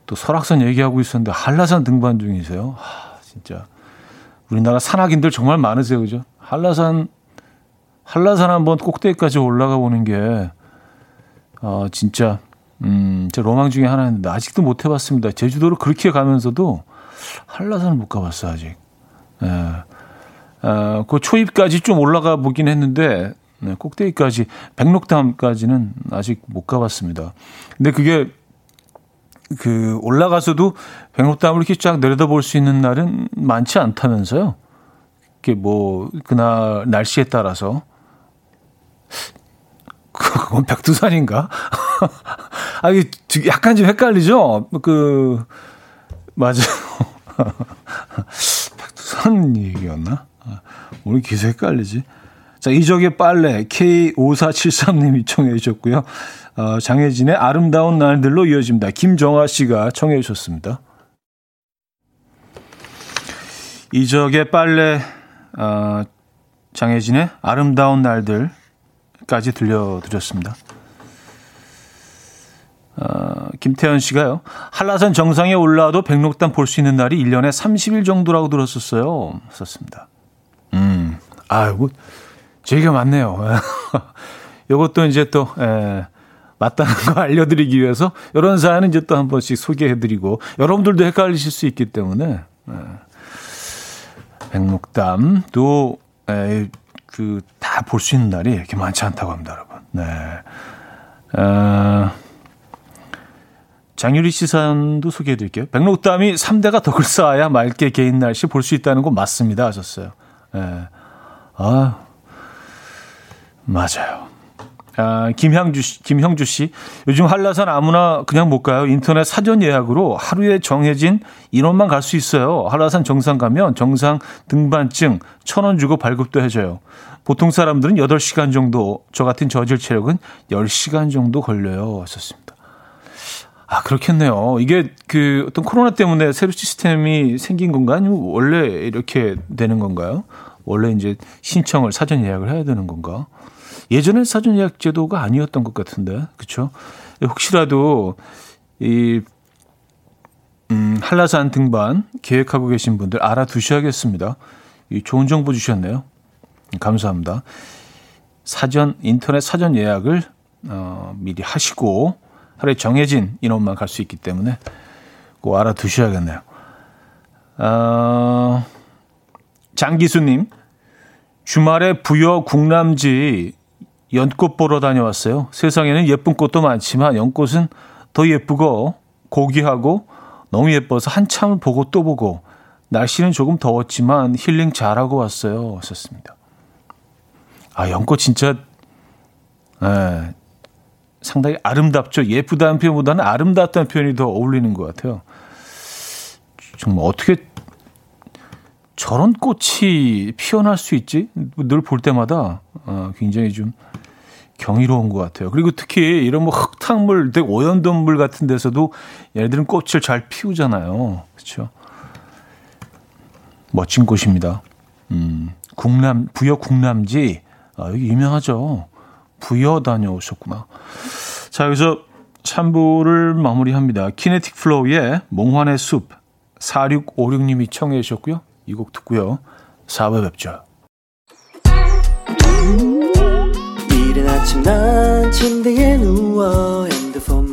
또 설악산 얘기하고 있었는데 한라산 등반 중이세요? 아, 진짜. 우리나라 산악인들 정말 많으세요. 그죠? 한라산, 한라산 한번 꼭대기까지 올라가 보는 게, 어, 진짜 음, 제 로망 중에 하나였는데 아직도 못 해봤습니다. 제주도를 그렇게 가면서도 한라산을 못 가봤어 아직. 예. 어, 그 초입까지 좀 올라가 보긴 했는데 네, 꼭대기까지 백록담까지는 아직 못 가봤습니다. 근데 그게 그 올라가서도 백록담을 이렇게 쫙 내려다볼 수 있는 날은 많지 않다면서요. 이게 뭐 그날 날씨에 따라서 그건 백두산인가? 아, 이게 약간 좀 헷갈리죠? 그, 맞아요. 백두산 얘기였나? 아, 오늘 기사 헷갈리지? 자, 이적의 빨래 K5473님이 청해 주셨고요. 어, 장혜진의 아름다운 날들로 이어집니다. 김정아 씨가 청해 주셨습니다. 이적의 빨래 어, 장혜진의 아름다운 날들까지 들려드렸습니다. 어, 김태현 씨가요. 한라산 정상에 올라와도 백록담 볼 수 있는 날이 1년에 30일 정도라고 들었었어요. 썼습니다. 음, 아이고, 제가 맞네요. 이것도 이제 또, 에, 맞다는 거 알려드리기 위해서 이런 사연은 이제 또 한 번씩 소개해드리고 여러분들도 헷갈리실 수 있기 때문에 에, 백록담도 그 다 볼 수 있는 날이 이렇게 많지 않다고 합니다, 여러분. 네. 어, 장유리 씨 사연도 소개해 드릴게요. 백록담이 3대가 덕을 쌓아야 맑게 개인 날씨 볼 수 있다는 건 맞습니다 하셨어요. 예. 아, 맞아요. 아, 김향주 씨, 김형주 씨. 요즘 한라산 아무나 그냥 못 가요. 인터넷 사전 예약으로 하루에 정해진 인원만 갈 수 있어요. 한라산 정상 가면 정상 등반증 천 원 주고 발급도 해줘요. 보통 사람들은 8시간 정도, 저 같은 저질 체력은 10시간 정도 걸려요. 하셨습니다. 아, 그렇겠네요. 이게 그 어떤 코로나 때문에 새로 시스템이 생긴 건가? 아니면 원래 이렇게 되는 건가요? 원래 이제 신청을 사전 예약을 해야 되는 건가? 예전엔 사전 예약 제도가 아니었던 것 같은데, 그렇죠? 혹시라도 이 음, 한라산 등반 계획하고 계신 분들 알아두셔야겠습니다. 이 좋은 정보 주셨네요. 감사합니다. 사전 인터넷 사전 예약을 어, 미리 하시고 하루에 정해진 인원만 갈 수 있기 때문에 꼭 알아두셔야겠네요. 어, 장기수님, 주말에 부여 국남지 연꽃 보러 다녀왔어요. 세상에는 예쁜 꽃도 많지만 연꽃은 더 예쁘고 고귀하고 너무 예뻐서 한참을 보고 또 보고 날씨는 조금 더웠지만 힐링 잘하고 왔어요. 하셨습니다. 아, 연꽃 진짜 에, 상당히 아름답죠. 예쁘다는 표현보다는 아름답다는 표현이 더 어울리는 것 같아요. 정말 어떻게 저런 꽃이 피어날 수 있지? 늘 볼 때마다 어, 굉장히 좀 경이로운 것 같아요. 그리고 특히 이런 뭐 흙탕물, 되게 오염동물 같은 데서도 얘네들은 꽃을 잘 피우잖아요. 그렇죠? 멋진 곳입니다. 음, 국남 부여 국남지 아, 여기 유명하죠. 부여 다녀오셨구나. 자, 여기서 3부를 마무리합니다. 키네틱 플로우의 몽환의 숲 4656님이 청해 주셨고요. 이 곡 듣고요. 4부 뵙죠. 이른 아침 난 침대에 누워 핸드폰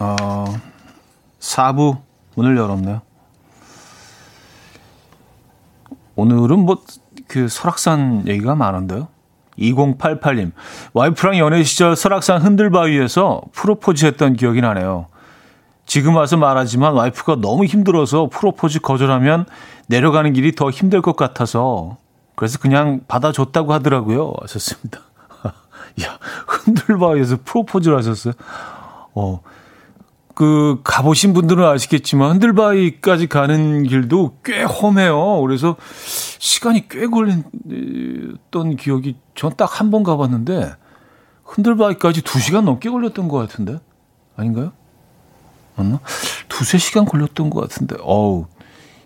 어, 4부 문을 열었네요. 오늘은 뭐 그 설악산 얘기가 많은데요. 2088님, 와이프랑 연애 시절 설악산 흔들바위에서 프로포즈 했던 기억이 나네요. 지금 와서 말하지만 와이프가 너무 힘들어서 프로포즈 거절하면 내려가는 길이 더 힘들 것 같아서 그래서 그냥 받아줬다고 하더라고요. 하셨습니다. 야, 흔들바위에서 프로포즈를 하셨어요? 어, 그, 가보신 분들은 아시겠지만, 흔들바위까지 가는 길도 꽤 험해요. 그래서 시간이 꽤 걸렸던 기억이, 전 딱 한 번 가봤는데, 흔들바위까지 두 시간 넘게 걸렸던 것 같은데? 아닌가요? 맞나? 두세 시간 걸렸던 것 같은데, 어우,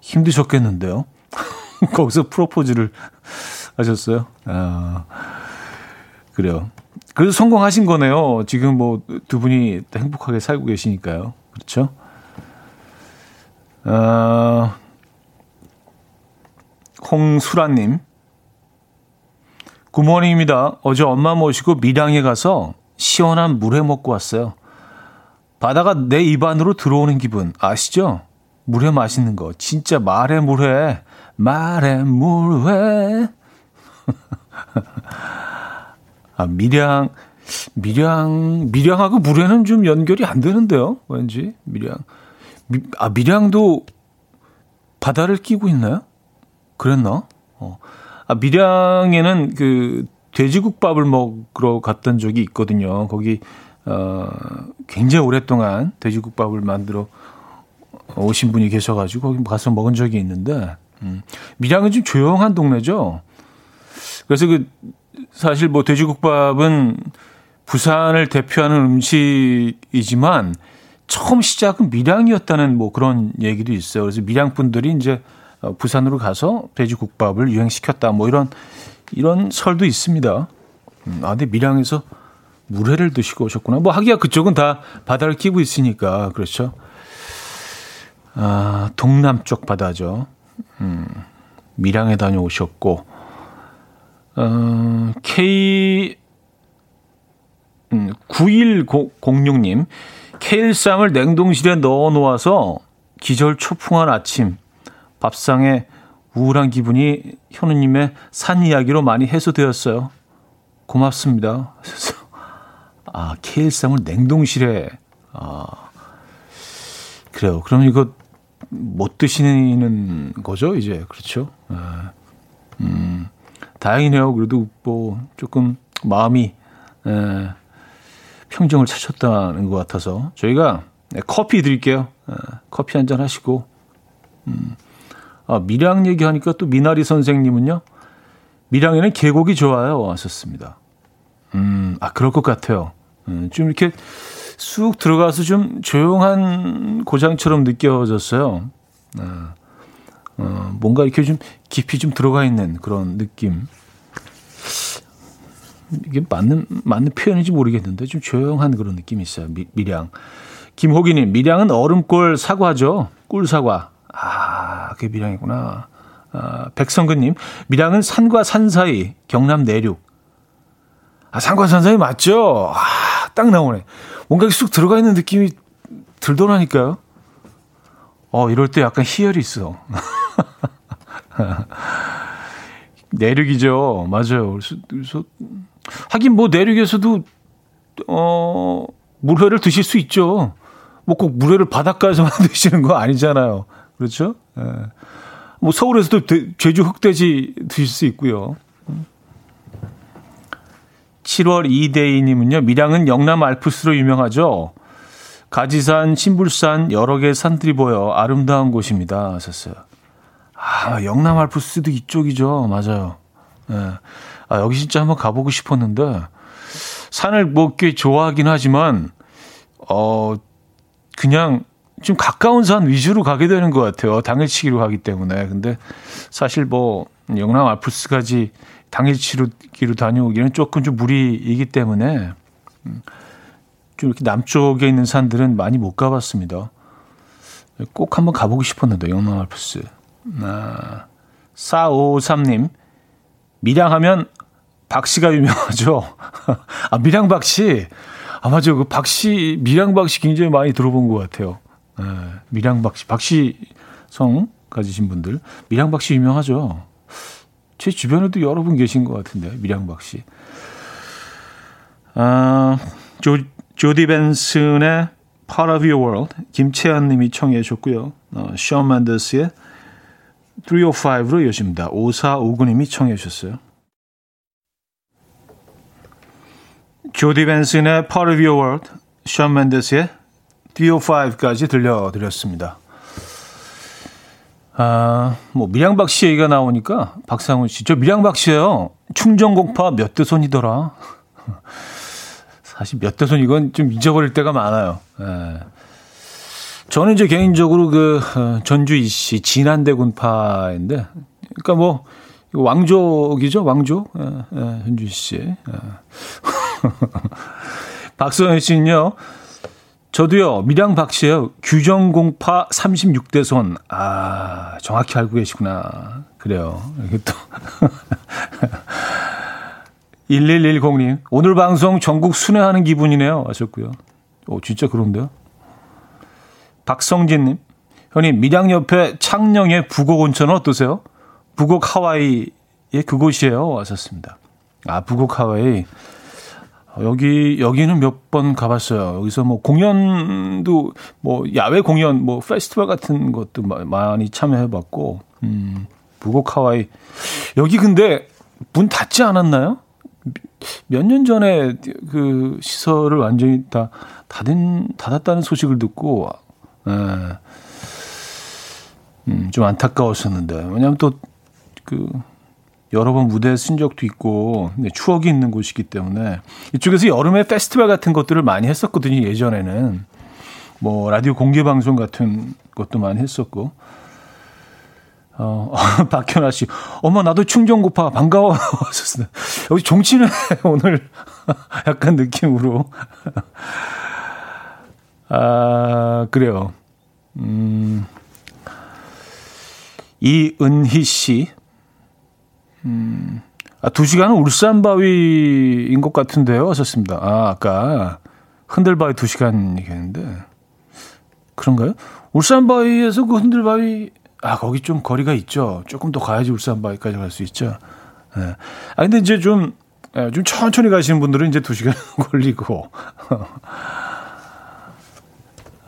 힘드셨겠는데요? 거기서 프로포즈를 하셨어요? 아, 그래요. 그래서 성공하신 거네요. 지금 뭐 두 분이 행복하게 살고 계시니까요. 그렇죠? 아, 홍수라님. 굿모닝입니다. 어제 엄마 모시고 밀양에 가서 시원한 물회 먹고 왔어요. 바다가 내 입안으로 들어오는 기분 아시죠? 물회 맛있는 거. 진짜 말해 물회. 말해 물회. 아, 밀양, 밀양, 밀양하고 물회는 좀 연결이 안 되는데요. 왠지 밀양. 미, 아, 밀양도 바다를 끼고 있나요? 그랬나? 어. 아, 밀양에는 그 돼지국밥을 먹으러 갔던 적이 있거든요. 거기 어 굉장히 오랫동안 돼지국밥을 만들어 오신 분이 계셔가지고 거기 가서 먹은 적이 있는데 음, 밀양은 좀 조용한 동네죠. 그래서 그 사실 뭐 돼지국밥은 부산을 대표하는 음식이지만 처음 시작은 밀양이었다는 뭐 그런 얘기도 있어요. 그래서 밀양 분들이 이제 어, 부산으로 가서 돼지국밥을 유행시켰다. 뭐 이런 이런 설도 있습니다. 음, 아, 근데 밀양에서 물회를 드시고 오셨구나. 뭐 하기야 그쪽은 다 바다를 끼고 있으니까 그렇죠. 아, 동남쪽 바다죠. 음, 밀양에 다녀오셨고, 어, K, 음, 9106님, 케일쌈을 냉동실에 넣어 놓아서 기절 초풍한 아침, 밥상에 우울한 기분이 현우님의 산 이야기로 많이 해소되었어요. 고맙습니다. 아, 케일쌈을 냉동실에, 아, 그래요. 그럼 이거 못 드시는 거죠, 이제. 그렇죠. 아, 음, 다행이네요. 그래도 뭐 조금 마음이, 에, 평정을 찾았다는 것 같아서 저희가 커피 드릴게요. 에, 커피 한 잔 하시고, 음, 아, 밀양 얘기하니까 또 미나리 선생님은요. 밀양에는 계곡이 좋아요. 왔었습니다. 음, 아, 그럴 것 같아요. 음, 좀 이렇게 쑥 들어가서 좀 조용한 고장처럼 느껴졌어요. 어, 어, 뭔가 이렇게 좀 깊이 좀 들어가 있는 그런 느낌. 이게 맞는, 맞는 표현인지 모르겠는데 좀 조용한 그런 느낌이 있어요. 미, 밀양. 김호기님, 밀양은 얼음골 사과죠. 꿀 사과. 아, 그게 밀양이구나. 아, 백성근님, 밀양은 산과 산 사이, 경남 내륙. 아, 산과 산 사이 맞죠? 아, 딱 나오네. 뭔가 쑥 들어가 있는 느낌이 들더라니까요. 어, 이럴 때 약간 희열이 있어. 내륙이죠. 맞아요. 그래서, 하긴 뭐 내륙에서도, 어, 물회를 드실 수 있죠. 뭐 꼭 물회를 바닷가에서만 드시는 거 아니잖아요. 그렇죠? 예. 뭐 서울에서도 돼, 제주 흑돼지 드실 수 있고요. 7월 이대희님은요, 밀양은 영남 알프스로 유명하죠. 가지산, 신불산 여러 개의 산들이 보여 아름다운 곳입니다. 하셨어요. 아, 영남 알프스도 이쪽이죠. 맞아요. 네. 아, 여기 진짜 한번 가보고 싶었는데, 산을 뭐 꽤 좋아하긴 하지만, 어, 그냥 좀 가까운 산 위주로 가게 되는 것 같아요. 당일치기로 가기 때문에. 근데 사실 뭐, 영남 알프스까지 당일치기로 다녀오기는 조금 좀 무리이기 때문에 음, 좀 이렇게 남쪽에 있는 산들은 많이 못 가봤습니다. 꼭 한번 가보고 싶었는데 영남 알프스. 아, 4553님 밀양하면 박씨가 유명하죠. 아 밀양 박씨. 아 맞아요. 그 박씨 밀양 박씨 굉장히 많이 들어본 것 같아요. 네, 밀양 박씨 박씨 성 가지신 분들 밀양 박씨 유명하죠. 제 주변에도 여러 분 계신 것 같은데 미량박 씨. 아, 조, 조디 벤슨의 Part of Your World 김채연 님이 청해 주셨고요. 어, 션 맨더스의 305로 이어집니다. 5459님이 청해 주셨어요. 조디 벤슨의 Part of Your World, 션 맨더스의 305까지 들려드렸습니다. 아, 뭐 밀양박 씨 얘기가 나오니까 박상훈 씨, 저 밀양박 씨예요. 충정공파 몇 대 손이더라. 사실 몇 대손 이건 좀 잊어버릴 때가 많아요. 예. 저는 이제 개인적으로 그 어, 전주 이 씨 진안대군파인데, 그러니까 뭐 왕족이죠, 왕족. 예, 예, 전주이 씨. 예. 박소연 씨는요. 저도요, 밀양 박 씨예요. 규정공파 36대 손. 아, 정확히 알고 계시구나. 그래요. 이게 또. 1110님, 오늘 방송 전국 순회하는 기분이네요. 하셨고요. 오, 진짜 그런데요? 박성진님, 형님, 밀양 옆에 창녕의 부곡 온천은 어떠세요? 부곡 하와이의 그곳이에요. 하셨습니다. 아, 부곡 하와이. 여기, 여기는 몇 번 가봤어요. 여기서 뭐 공연도, 뭐 야외 공연, 뭐 페스티벌 같은 것도 많이 참여해봤고, 음, 부곡 하와이. 여기 근데 문 닫지 않았나요? 몇 년 전에 그 시설을 완전히 다 닫은, 닫았다는 소식을 듣고. 음, 좀 안타까웠었는데. 왜냐하면 또, 그, 여러 번 무대에 쓴 적도 있고, 네, 추억이 있는 곳이기 때문에, 이쪽에서 여름에 페스티벌 같은 것들을 많이 했었거든요, 예전에는. 뭐, 라디오 공개 방송 같은 것도 많이 했었고. 어, 박현아 씨. 어머, 나도 충정고파. 반가워. 하셨어요. 여기 종치네, 오늘. 약간 느낌으로. 아, 그래요. 음, 이은희 씨. 음, 아, 두 시간은 울산바위인 것 같은데요. 하셨습니다. 아, 아까 흔들바위 두 시간 얘기했는데. 그런가요? 울산바위에서 그 흔들바위 아, 거기 좀 거리가 있죠. 조금 더 가야지 울산바위까지 갈 수 있죠. 네. 아, 근데 이제 좀, 예, 좀 천천히 가시는 분들은 이제 두 시간 걸리고.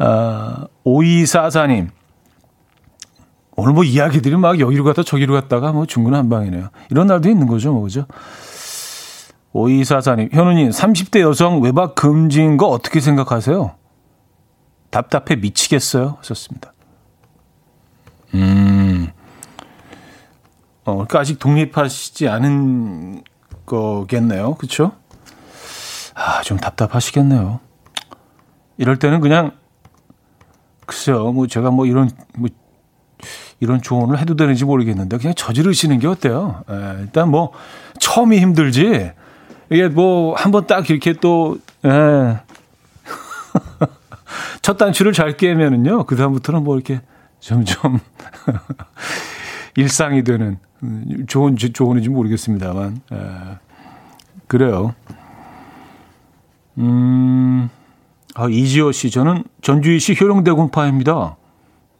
아, 5244님. 오늘 뭐 이야기들이 막 여기로 갔다 저기로 갔다가 뭐 중구난방이네요. 이런 날도 있는 거죠, 뭐, 그죠? 5244님, 현우님, 30대 여성 외박 금지인 거 어떻게 생각하세요? 답답해 미치겠어요? 하셨습니다. 음. 어, 그러니까 아직 독립하시지 않은 거겠네요. 그렇죠? 아, 좀 답답하시겠네요. 이럴 때는 그냥 글쎄요. 뭐 제가 뭐 이런 뭐 이런 조언을 해도 되는지 모르겠는데 그냥 저지르시는 게 어때요? 예, 일단 뭐 처음이 힘들지 이게 뭐 한번 딱 이렇게 또 예. 첫 단추를 잘 깨면은요 그 다음부터는 뭐 이렇게 점점 일상이 되는 좋은 조언인지 모르겠습니다만 에, 그래요. 음, 아, 이지호 씨, 저는 전주이시 효령대군파입니다.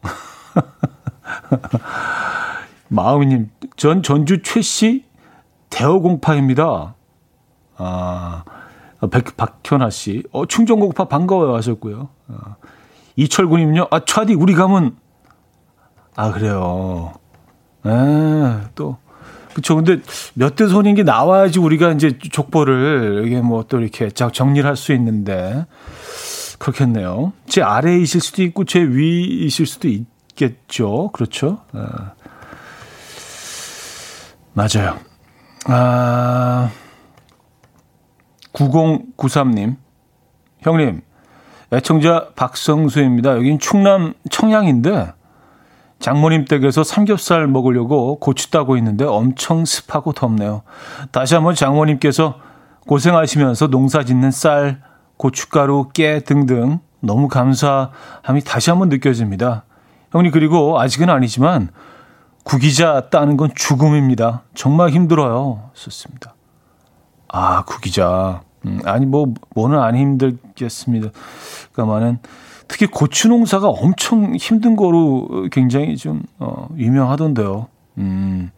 마음님, 전 전주 최씨 대어공파입니다. 아, 백, 박현아 씨, 어, 충정공파 반가워요 하셨고요. 아, 이철군님요, 아, 차디, 우리 가면 아, 그래요. 에, 또. 그쵸. 근데 몇 대 손인 게 나와야지 우리가 이제 족보를 이게 뭐 또 이렇게 정리를 할 수 있는데. 그렇겠네요. 제 아래이실 수도 있고 제 위이실 수도 있겠죠. 그렇죠. 에. 맞아요. 아, 9093님. 형님, 애청자 박성수입니다. 여긴 충남 청양인데 장모님 댁에서 삼겹살 먹으려고 고추 따고 있는데 엄청 습하고 덥네요. 다시 한번 장모님께서 고생하시면서 농사 짓는 쌀, 고춧가루, 깨 등등 너무 감사함이 다시 한번 느껴집니다. 형님 그리고 아직은 아니지만 구기자 따는 건 죽음입니다. 정말 힘들어요. 썼습니다. 아 구기자. 음, 아니 뭐 뭐는 안 힘들겠습니다. 그러니까만은 특히 고추 농사가 엄청 힘든 거로 굉장히 좀 어, 유명하던데요. 음,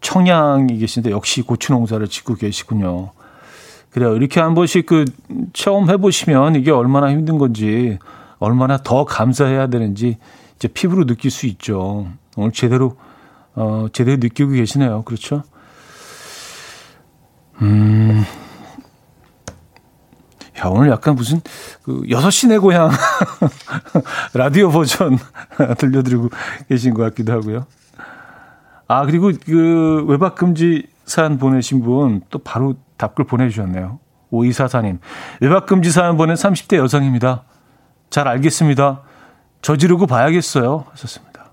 청양이 계신데 역시 고추 농사를 짓고 계시군요. 그래요. 이렇게 한 번씩 그 처음 해보시면 이게 얼마나 힘든 건지, 얼마나 더 감사해야 되는지 이제 피부로 느낄 수 있죠. 오늘 제대로 어, 제대로 느끼고 계시네요. 그렇죠? 음. 야, 오늘 약간 무슨 그 6시 내 고향 라디오 버전 들려드리고 계신 것 같기도 하고요. 아, 그리고 그 외박 금지 사연 보내신 분 또 바로 답글 보내주셨네요. 오이사사님. 외박 금지 사연 보낸 30대 여성입니다. 잘 알겠습니다. 저지르고 봐야겠어요. 하셨습니다.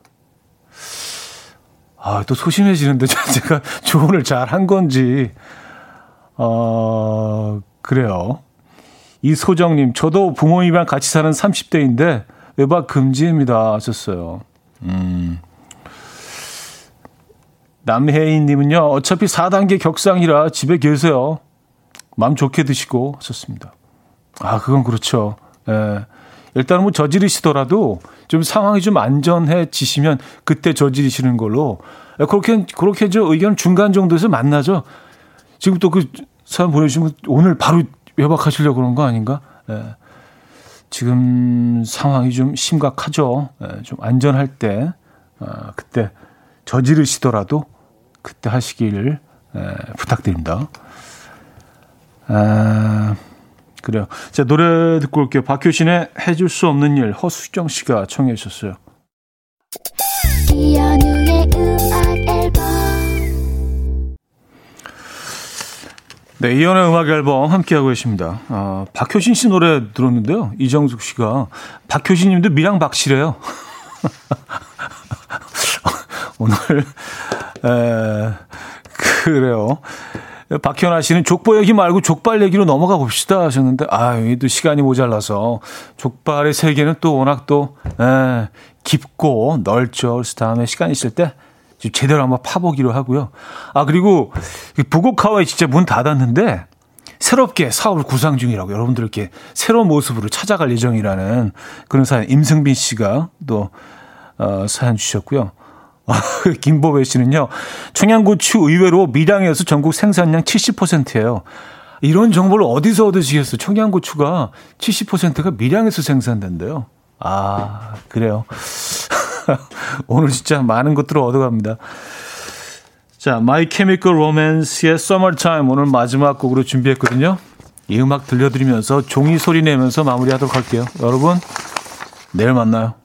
아, 또 소심해지는데 제가 조언을 잘 한 건지. 어, 그래요. 이소정님, 저도 부모님이랑 같이 사는 30대인데 외박 금지입니다. 하셨어요. 음. 남혜인님은요, 어차피 4단계 격상이라 집에 계세요. 마음 좋게 드시고 하셨습니다. 아, 그건 그렇죠. 예. 일단은 뭐 저지르시더라도 좀 상황이 좀 안전해지시면 그때 저지르시는 걸로 예, 그렇게 그렇게 저 의견 중간 정도에서 만나죠. 지금 또 그 사연 보내주시면 오늘 바로 외박하시려고 그런 거 아닌가? 예. 지금 상황이 좀 심각하죠. 예, 좀 안전할 때 어, 그때 저지르시더라도 그때 하시기를 예, 부탁드립니다. 아, 그래요. 자, 노래 듣고 올게요. 박효신의 해줄 수 없는 일, 허수정 씨가 청해 주셨어요. 네, 이연의 음악 앨범 함께하고 계십니다. 어, 박효신 씨 노래 들었는데요. 이정숙 씨가 박효신 님도 미랑 박씨래요. 오늘 에, 그래요. 박현아 씨는 족보 얘기 말고 족발 얘기로 넘어가 봅시다 하셨는데, 아, 또 시간이 모자라서 족발의 세계는 또 워낙 또, 에, 깊고 넓죠. 그래서 다음에 시간 있을 때 제대로 한번 파보기로 하고요. 아, 그리고 부곡하와이 진짜 문 닫았는데, 새롭게 사업을 구상 중이라고 여러분들 이렇게 새로운 모습으로 찾아갈 예정이라는 그런 사연 임승빈 씨가 또 어, 사연 주셨고요. 김보배 씨는요, 청양고추 의외로 밀양에서 전국 생산량 70%예요. 이런 정보를 어디서 얻으시겠어요? 청양고추가 70%가 밀양에서 생산된대요. 아, 그래요. 오늘 진짜 많은 것들을 얻어갑니다. 자, My Chemical Romance의 Summertime 오늘 마지막 곡으로 준비했거든요. 이 음악 들려드리면서 종이 소리 내면서 마무리하도록 할게요. 여러분, 내일 만나요.